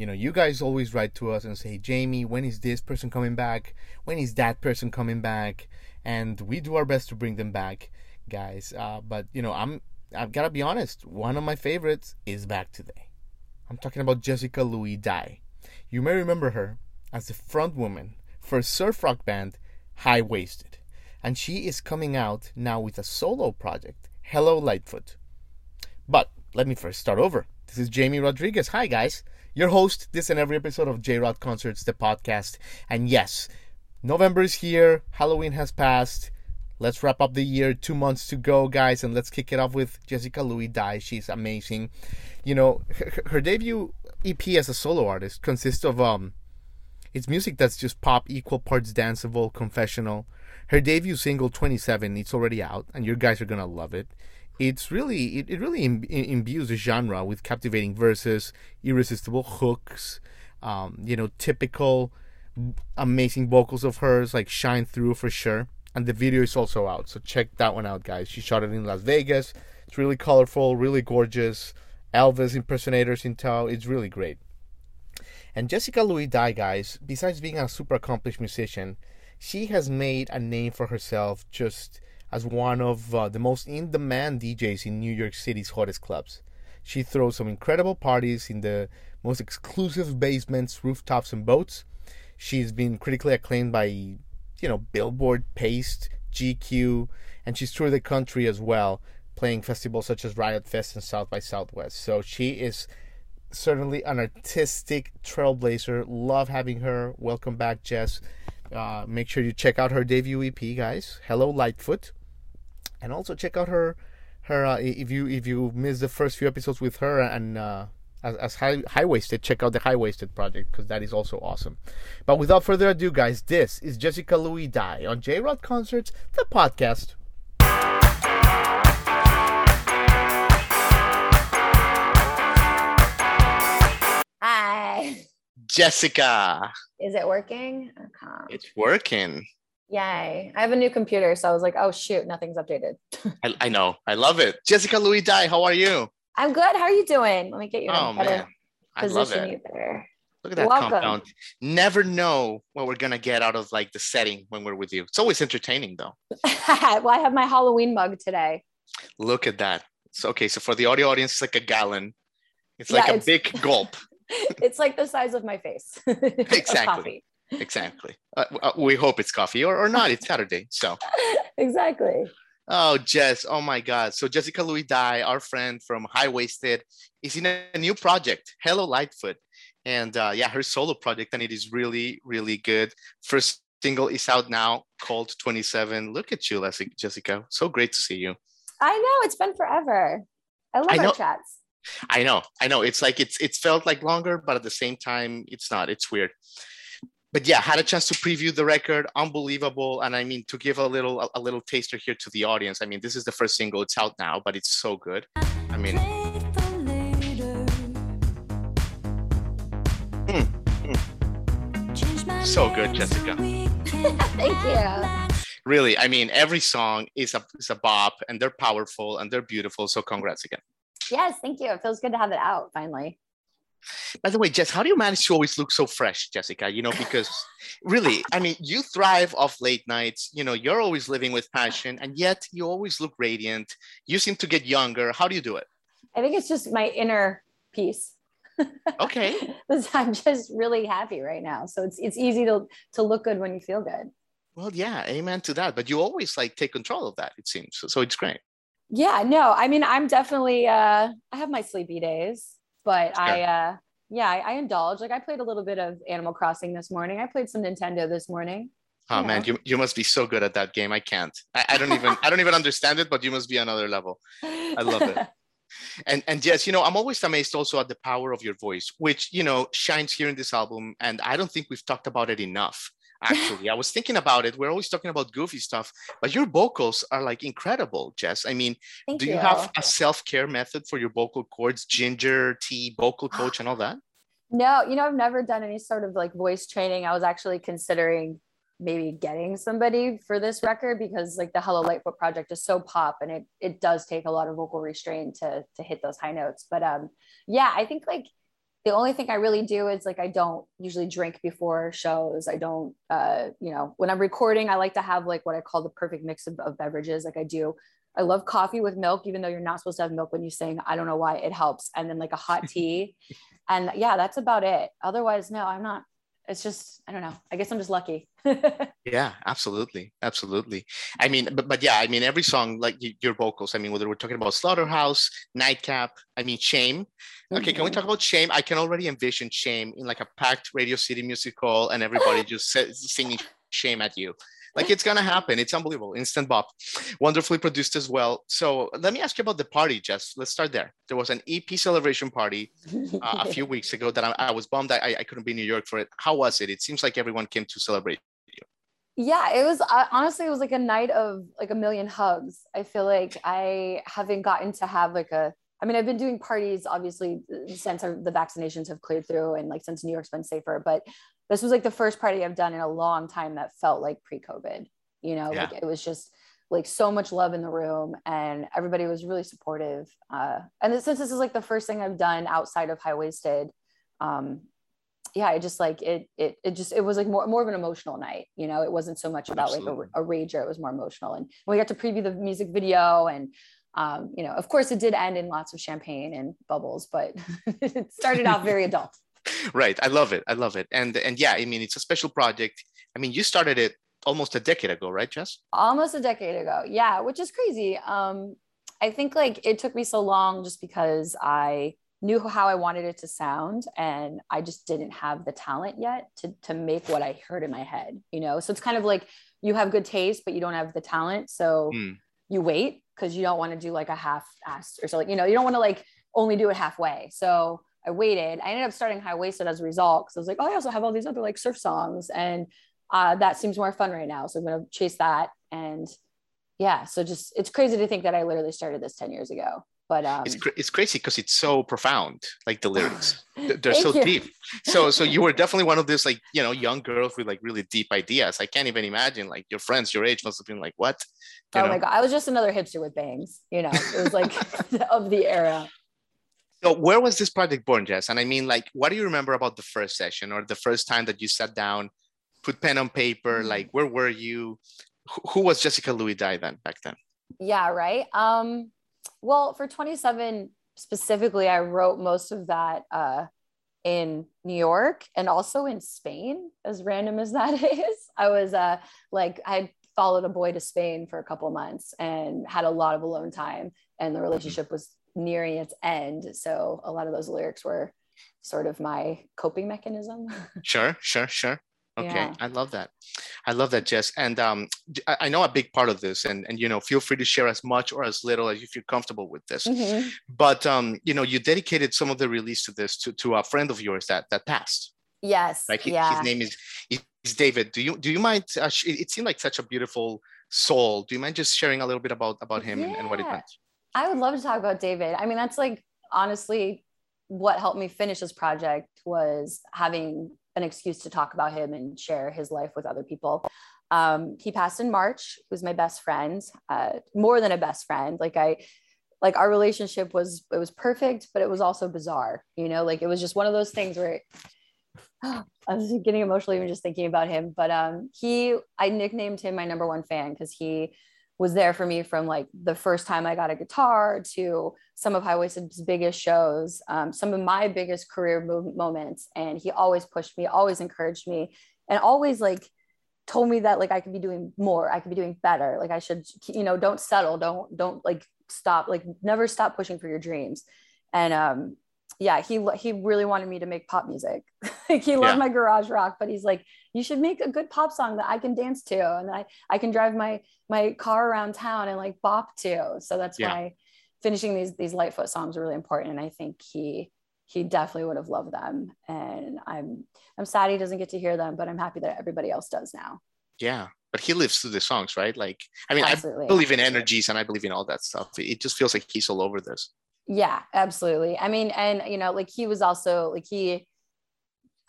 you know, you guys always write to us and say, Jamie, when is this person coming back? When is that person coming back? And we do our best to bring them back, guys. Uh, but you know, I'm I've got to be honest. One of my favorites is back today. I'm talking about Jessica Louis Dye. You may remember her as the front woman for surf rock band, High Waisted, and she is coming out now with a solo project, Hello Lightfoot. But let me first start over. This is Jamie Rodriguez. Hi, guys your host this and every episode of J Rod Concerts, the podcast. And yes, November is here, Halloween has passed. Let's wrap up the year. Two months to go, guys, and let's kick it off with Jessica Louis Dye. She's amazing. You know, her, her debut EP as a solo artist consists of um, it's music that's just pop, equal parts danceable, confessional. Her debut single, 27, it's already out, and you guys are gonna love it it's really it, it really Im- imbues the genre with captivating verses, irresistible hooks, um, you know, typical amazing vocals of hers like shine through for sure. And the video is also out, so check that one out, guys. She shot it in Las Vegas. It's really colorful, really gorgeous. Elvis impersonators in tow. It's really great. And Jessica Louis Dye, guys, besides being a super accomplished musician, she has made a name for herself just as one of uh, the most in demand DJs in New York City's hottest clubs. She throws some incredible parties in the most exclusive basements, rooftops, and boats. She's been critically acclaimed by, you know, Billboard, Paste, GQ, and she's toured the country as well, playing festivals such as Riot Fest and South by Southwest. So she is certainly an artistic trailblazer. Love having her. Welcome back, Jess. Uh, make sure you check out her debut EP, guys. Hello, Lightfoot and also check out her her uh, if you if you missed the first few episodes with her and uh, as, as high high waisted check out the high waisted project because that is also awesome. But without further ado guys this is jessica louis dye on j rod concerts the podcast. Hi. Jessica. Is it working? Okay. it's working Yay. I have a new computer, so I was like, oh shoot, nothing's updated. I, I, know. I love it. Jessica Louis Dye, how are you? I'm good. How are you doing? Let me get you oh, man. I love it. you there. Look at that Welcome. compound. Never know what we're gonna get out of like the setting when we're with you. It's always entertaining though. well, I have my Halloween mug today. Look at that. So okay, so for the audio audience, it's like a gallon. It's like yeah, a it's... big gulp. it's like the size of my face. exactly exactly. Uh, uh, we hope it's coffee or, or not. It's Saturday. So exactly. Oh, Jess. Oh my God. So Jessica Louis Dye, our friend from High Waisted, is in a new project, Hello Lightfoot. And uh, yeah, her solo project, and it is really, really good. First single is out now called 27. Look at you, Leslie, Jessica. So great to see you. I know. It's been forever. I love I our chats. I know. I know. It's like it's it's felt like longer, but at the same time, it's not. It's weird but yeah, had a chance to preview the record. Unbelievable, and I mean to give a little a, a little taster here to the audience. I mean, this is the first single; it's out now, but it's so good. I mean. Mm, mm. So good, Jessica. Thank you. Really, I mean, every song is a is a bop, and they're powerful and they're beautiful. So, congrats again. Yes, thank you. It feels good to have it out finally. By the way, Jess, how do you manage to always look so fresh, Jessica? You know, because really, I mean, you thrive off late nights. You know, you're always living with passion, and yet you always look radiant. You seem to get younger. How do you do it? I think it's just my inner peace. Okay. I'm just really happy right now. So it's it's easy to to look good when you feel good. Well, yeah, amen to that. But you always like take control of that, it seems. So, so it's great. Yeah, no, I mean, I'm definitely uh I have my sleepy days but sure. I, uh, yeah, I, I, indulge. Like I played a little bit of Animal Crossing this morning. I played some Nintendo this morning. Oh you know. man, you, you must be so good at that game. I can't. I, I don't even I don't even understand it, but you must be another level. I love it. And and yes, you know, I'm always amazed also at the power of your voice, which you know shines here in this album. And I don't think we've talked about it enough. Actually, I was thinking about it. We're always talking about goofy stuff, but your vocals are like incredible, Jess. I mean, Thank do you, you. have a self care method for your vocal cords, ginger tea, vocal coach, and all that? No, you know, I've never done any sort of like voice training. I was actually considering maybe getting somebody for this record because like the Hello Lightfoot project is so pop and it it does take a lot of vocal restraint to to hit those high notes. But um yeah, I think like the only thing I really do is like I don't usually drink before shows. I don't uh you know, when I'm recording, I like to have like what I call the perfect mix of, of beverages. Like I do I love coffee with milk, even though you're not supposed to have milk when you sing. I don't know why it helps. And then like a hot tea. and yeah, that's about it. Otherwise, no, I'm not. It's just, I don't know. I guess I'm just lucky. Yeah, absolutely, absolutely. I mean, but but yeah, I mean, every song like your vocals. I mean, whether we're talking about Slaughterhouse, Nightcap. I mean, Shame. Okay, can we Mhm. talk about Shame? I can already envision Shame in like a packed Radio City music hall, and everybody just singing Shame at you. Like it's gonna happen. It's unbelievable. Instant bop, wonderfully produced as well. So let me ask you about the party, Jess. Let's start there. There was an EP celebration party uh, a few weeks ago that I, I was bummed I, I couldn't be in New York for it. How was it? It seems like everyone came to celebrate. You. Yeah it was uh, honestly it was like a night of like a million hugs i feel like i haven't gotten to have like a i mean i've been doing parties obviously since the vaccinations have cleared through and like since new york's been safer but this was like the first party i've done in a long time that felt like pre-covid you know Yeah. like it was just like so much love in the room and everybody was really supportive uh, and since this is like the first thing i've done outside of high waisted um, yeah, I just like it, it, it just, it was like more, more of an emotional night, you know, it wasn't so much about Absolutely. like a, a rager. It was more emotional. And we got to preview the music video and, um, you know, of course it did end in lots of champagne and bubbles, but it started off very adult. right i love it i love it and and yeah i mean it's a special project i mean you started it almost a decade ago right jess Almost a decade ago. Yeah. Which is crazy. Um, I think like it took me so long just because I knew how I wanted it to sound and I just didn't have the talent yet to to make what I heard in my head, you know. So it's kind of like you have good taste but you don't have the talent, so Mm. you wait because you don't want to do like a half ass or something, you know, you don't want to like only do it halfway. So I waited. I ended up starting high waisted as a result because I was like, oh, I also have all these other like surf songs and uh, that seems more fun right now. So I'm going to chase that. And yeah, so just it's crazy to think that I literally started this 10 years ago. But um, it's, cra- it's crazy because it's so profound like the lyrics They're- so you. deep so so you were definitely one of those like you know young girls with like really deep ideas i can't even imagine like your friends your age must have been like what You oh know? my God, I was just another hipster with bangs, you know, it was like of the era. so where was this project born jess and i mean like what do you remember about the first session or the first time that you sat down put pen on paper Mhm. like where were you who, who was jessica louis dye then back then Yeah, right. Um, well, for 27 specifically, I wrote most of that uh, in New York and also in Spain, as random as that is. I was uh, like, I followed a boy to Spain for a couple months and had a lot of alone time, and the relationship was nearing its end. So a lot of those lyrics were sort of my coping mechanism. Sure, sure, sure. Okay, Yeah. I love that. I love that, Jess. And um, I know a big part of this, and and you know, feel free to share as much or as little as you feel comfortable with this. Mhm. But um, you know, you dedicated some of the release to this to, to a friend of yours that that passed. Yes. Like he- yeah. his name is is David. Do you do you mind? Uh, it seemed like such a beautiful soul. Do you mind just sharing a little bit about about him and, and what it Yeah. meant? I would love to talk about David. I mean, that's like honestly what helped me finish this project was having an excuse to talk about him and share his life with other people. Um, he passed in March. He was my best friend, uh, more than a best friend. Like I, like our relationship was it was perfect, but it was also bizarre. You know, like it was just one of those things where. I was getting emotional even just thinking about him, but um, he, I nicknamed him my number one fan because he was there for me from like the first time I got a guitar to some of High Waisted's biggest shows, um, some of my biggest career mo- moments. And he always pushed me, always encouraged me, and always like told me that like I could be doing more, I could be doing better. Like I should, you know, don't settle, don't don't like stop, like never stop pushing for your dreams. And um, yeah, he he really wanted me to make pop music. like he loved Yeah. my garage rock, but he's like, you should make a good pop song that I can dance to, and I I can drive my my car around town and like bop to. So that's Yeah. why finishing these these Lightfoot songs were really important, and I think he he definitely would have loved them. And I'm I'm sad he doesn't get to hear them, but I'm happy that everybody else does now. Yeah, but he lives through the songs, right? Like, I mean, absolutely. I believe in energies and I believe in all that stuff. It just feels like he's all over this. Yeah, absolutely. I mean, and you know, like he was also like he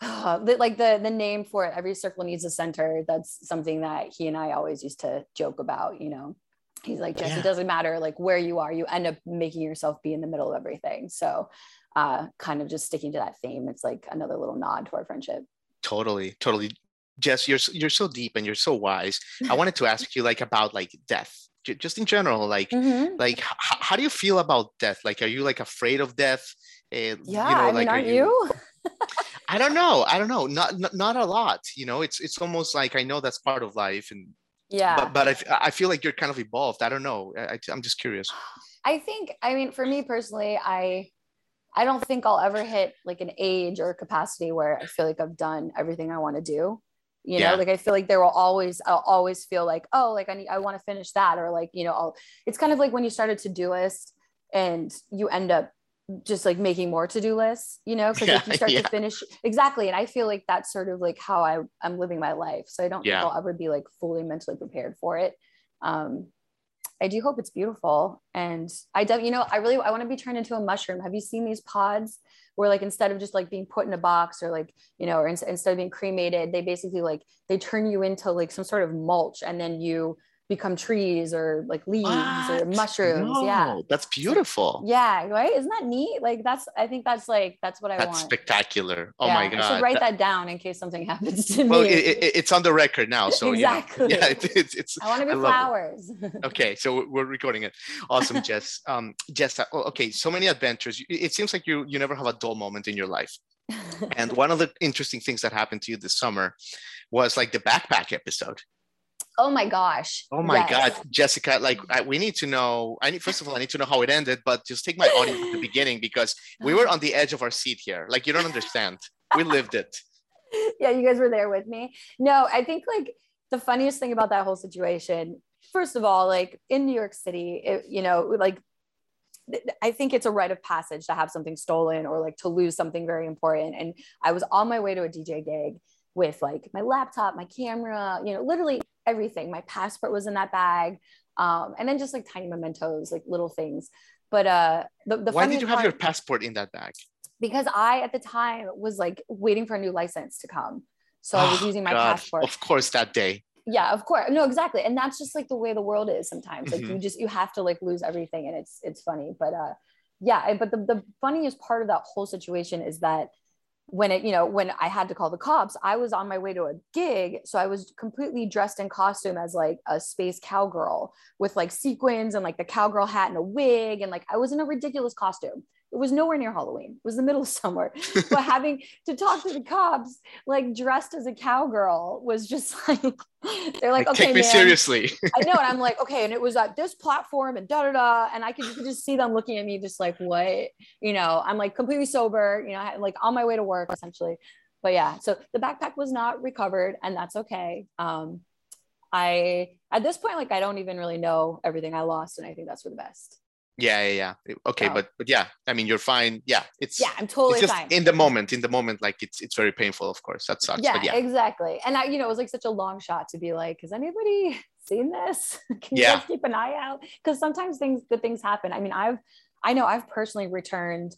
like the the name for it every circle needs a center that's something that he and i always used to joke about you know. He's like just yeah. it doesn't matter like where you are you end up making yourself be in the middle of everything. So uh kind of just sticking to that theme it's like another little nod to our friendship. Totally totally. Jess you're you're so deep and you're so wise. I wanted to ask you like about like death just in general like mm-hmm. like h- how do you feel about death like are you like afraid of death uh, yeah you know, I mean, like, aren't you, you? I don't know. I don't know. Not, not not a lot. You know, it's it's almost like I know that's part of life, and yeah. But but I, I feel like you're kind of evolved. I don't know. I, I'm just curious. I think. I mean, for me personally, I I don't think I'll ever hit like an age or capacity where I feel like I've done everything I want to do. You know, yeah. like I feel like there will always, I'll always feel like, oh, like I need, I want to finish that, or like, you know, I'll. It's kind of like when you start a to do list and you end up just like making more to-do lists you know because yeah, like you start yeah. to finish exactly and i feel like that's sort of like how i i'm living my life so i don't think i'll ever be like fully mentally prepared for it um i do hope it's beautiful. And i don't you know i really i want to be turned into a mushroom. Have you seen these pods where like instead of just like being put in a box or like you know or in, instead of being cremated they basically like they turn you into like some sort of mulch and then you become trees or like leaves what? or mushrooms. No, yeah. That's beautiful. Yeah. Right. Isn't that neat? Like that's, I think that's like, that's what I that's want. spectacular. Oh yeah, my God. I should write that, that down in case something happens to well, me. Well, it, it, it's on the record now. So exactly. Know, yeah, it, it's, it's, I want to be I flowers. okay. So we're recording it. Awesome, Jess. Um, Jess, uh, okay. So many adventures. It seems like you, you never have a dull moment in your life. and one of the interesting things that happened to you this summer was like the backpack episode Oh my gosh. Oh my yes. God, Jessica! Like I, we need to know. I need first of all, I need to know how it ended. But just take my audience at the beginning because we were on the edge of our seat here. Like you don't understand. We lived it. Yeah, you guys were there with me. No, I think like the funniest thing about that whole situation. First of all, like in New York City, it, you know, like I think it's a rite of passage to have something stolen or like to lose something very important. And I was on my way to a DJ gig with like my laptop, my camera, you know, literally everything. My passport was in that bag. Um, and then just like tiny mementos, like little things. But uh, the, the why did you have part, your passport in that bag? Because I at the time was like waiting for a new license to come, so oh, I was using my God. passport. Of course, that day. Yeah, of course. No, exactly, and that's just like the way the world is sometimes. Like mm-hmm. you just you have to like lose everything, and it's it's funny. But uh, yeah. But the the funniest part of that whole situation is that when it, you know, when I had to call the cops, I was on my way to a gig. So I was completely dressed in costume as like a space cowgirl with like sequins and like the cowgirl hat and a wig. And like I was in a ridiculous costume. It was nowhere near Halloween. It was the middle of summer. but having to talk to the cops, like dressed as a cowgirl, was just like they're like, okay, take me man. seriously. I know, and I'm like, okay, and it was at this platform and da da da, and I could, could just see them looking at me, just like, what, you know? I'm like completely sober, you know, like on my way to work essentially. But yeah, so the backpack was not recovered, and that's okay. Um, I at this point, like, I don't even really know everything I lost, and I think that's for the best. Yeah, yeah, yeah. Okay, so, but but yeah, I mean, you're fine. Yeah, it's yeah, I'm totally just fine. In the moment, in the moment, like it's it's very painful, of course. That sucks. Yeah, yeah. exactly. And I, you know, it was like such a long shot to be like, has anybody seen this? Can you yeah. guys keep an eye out? Because sometimes things, good things happen. I mean, I've, I know I've personally returned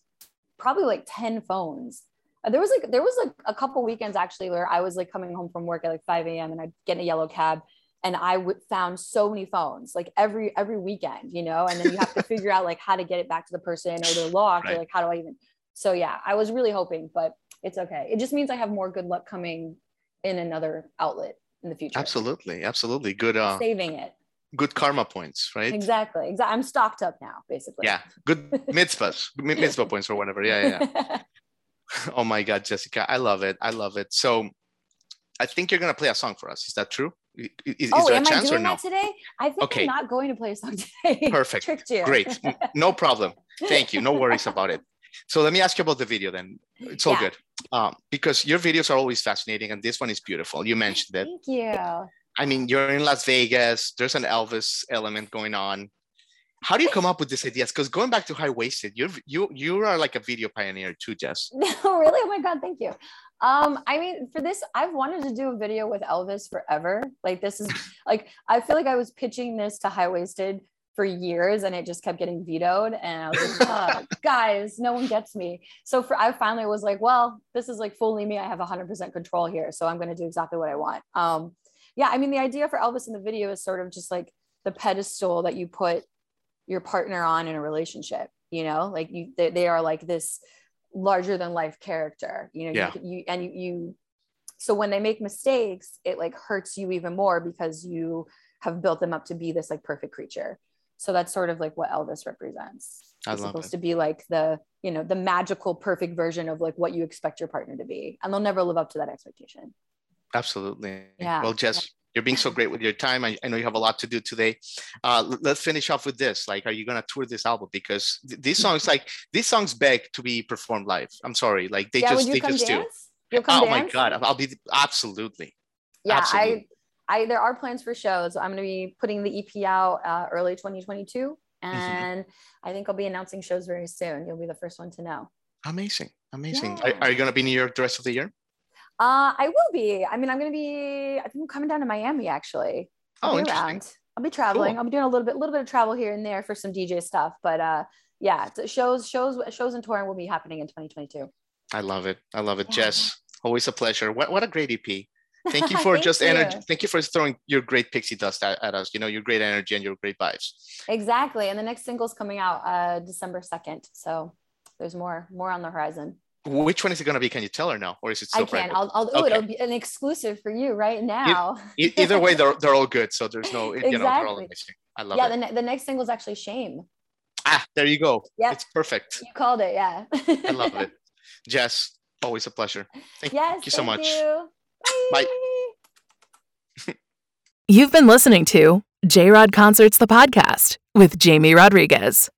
probably like ten phones. Uh, there was like there was like a couple weekends actually where I was like coming home from work at like 5 a.m. and I'd get in a yellow cab and I w- found so many phones like every every weekend, you know, and then you have to figure out like how to get it back to the person or they're locked right. or like how do I even. So yeah, I was really hoping, but it's okay. It just means I have more good luck coming in another outlet in the future. Absolutely, absolutely good. Uh, Saving it. Good karma points, right? Exactly. Exactly. I'm stocked up now, basically. Yeah. Good mitzvahs, mitzvah points or whatever. Yeah, yeah. yeah. oh my God, Jessica, I love it. I love it. So, I think you're gonna play a song for us. Is that true? Is, oh, am I doing that today? I think okay. I'm not going to play a song today. Perfect. Tricked you. Great. No problem. Thank you. No worries about it. So let me ask you about the video then. It's all yeah. good. Um, because your videos are always fascinating and this one is beautiful. You mentioned it. Thank you. I mean, you're in Las Vegas. There's an Elvis element going on. how do you come up with these ideas? Because going back to high waisted, you're you you are like a video pioneer too, Jess. No, really? Oh my god, thank you. Um, I mean, for this, I've wanted to do a video with Elvis forever. Like this is like I feel like I was pitching this to high waisted for years and it just kept getting vetoed and i was like oh, guys no one gets me. So for i finally was like well this is like fully me. I have 100% control here so i'm going to do exactly what i want. Um yeah i mean the idea for elvis in the video is sort of just like the pedestal that you put your partner on in a relationship you know? Like you they, they are like this larger than life character you know yeah. you, you and you, you so when they make mistakes it like hurts you even more because you have built them up to be this like perfect creature so that's sort of like what elvis represents I it's supposed it. to be like the you know the magical perfect version of like what you expect your partner to be and they'll never live up to that expectation Absolutely. Yeah. Well, Jess, you're being so great with your time. I, I know you have a lot to do today. Uh, let's finish off with this. Like, are you gonna tour this album? Because th- these songs, like these songs, beg to be performed live. I'm sorry, like they yeah just they just do. dance come Oh my god, I'll be absolutely. yeah Absolutely. i i there are plans for shows i'm going to be putting the ep out uh, early 2022 Mm-hmm. and i think i'll be announcing shows very soon you'll be the first one to know Amazing, amazing. Yeah. Are, are you gonna be in New York the rest of the year? Uh i will be i mean i'm going to be i think i'm coming down to miami actually I'll Oh, be interesting. around i'll be traveling Cool. i'll be doing a little bit little bit of travel here and there for some dj stuff but uh yeah shows shows shows and touring will be happening in 2022 I love it. I love it, Yeah. Jess. Always a pleasure. What what a great EP. Thank you for Thank just energy. you. Thank you for throwing your great pixie dust at, at us. You know, your great energy and your great vibes. exactly and the next single's coming out uh december 2nd so there's more more on the horizon Which one is it gonna be? Can you tell her now, or is it I still can. private? I'll, I'll, ooh, Okay. it'll be an exclusive for you right now. E- either way, they're they're all good. So there's no, you know, they're all Exactly. amazing. I love yeah, it. Yeah, the, ne- the next single is actually Shame. ah, there you go. Yeah. It's perfect. You called it, yeah. I love it. Jess, always a pleasure. Thank, yes. thank you so thank much. you. Bye. You've been listening to J Rod Concerts, the podcast with Jamie Rodriguez.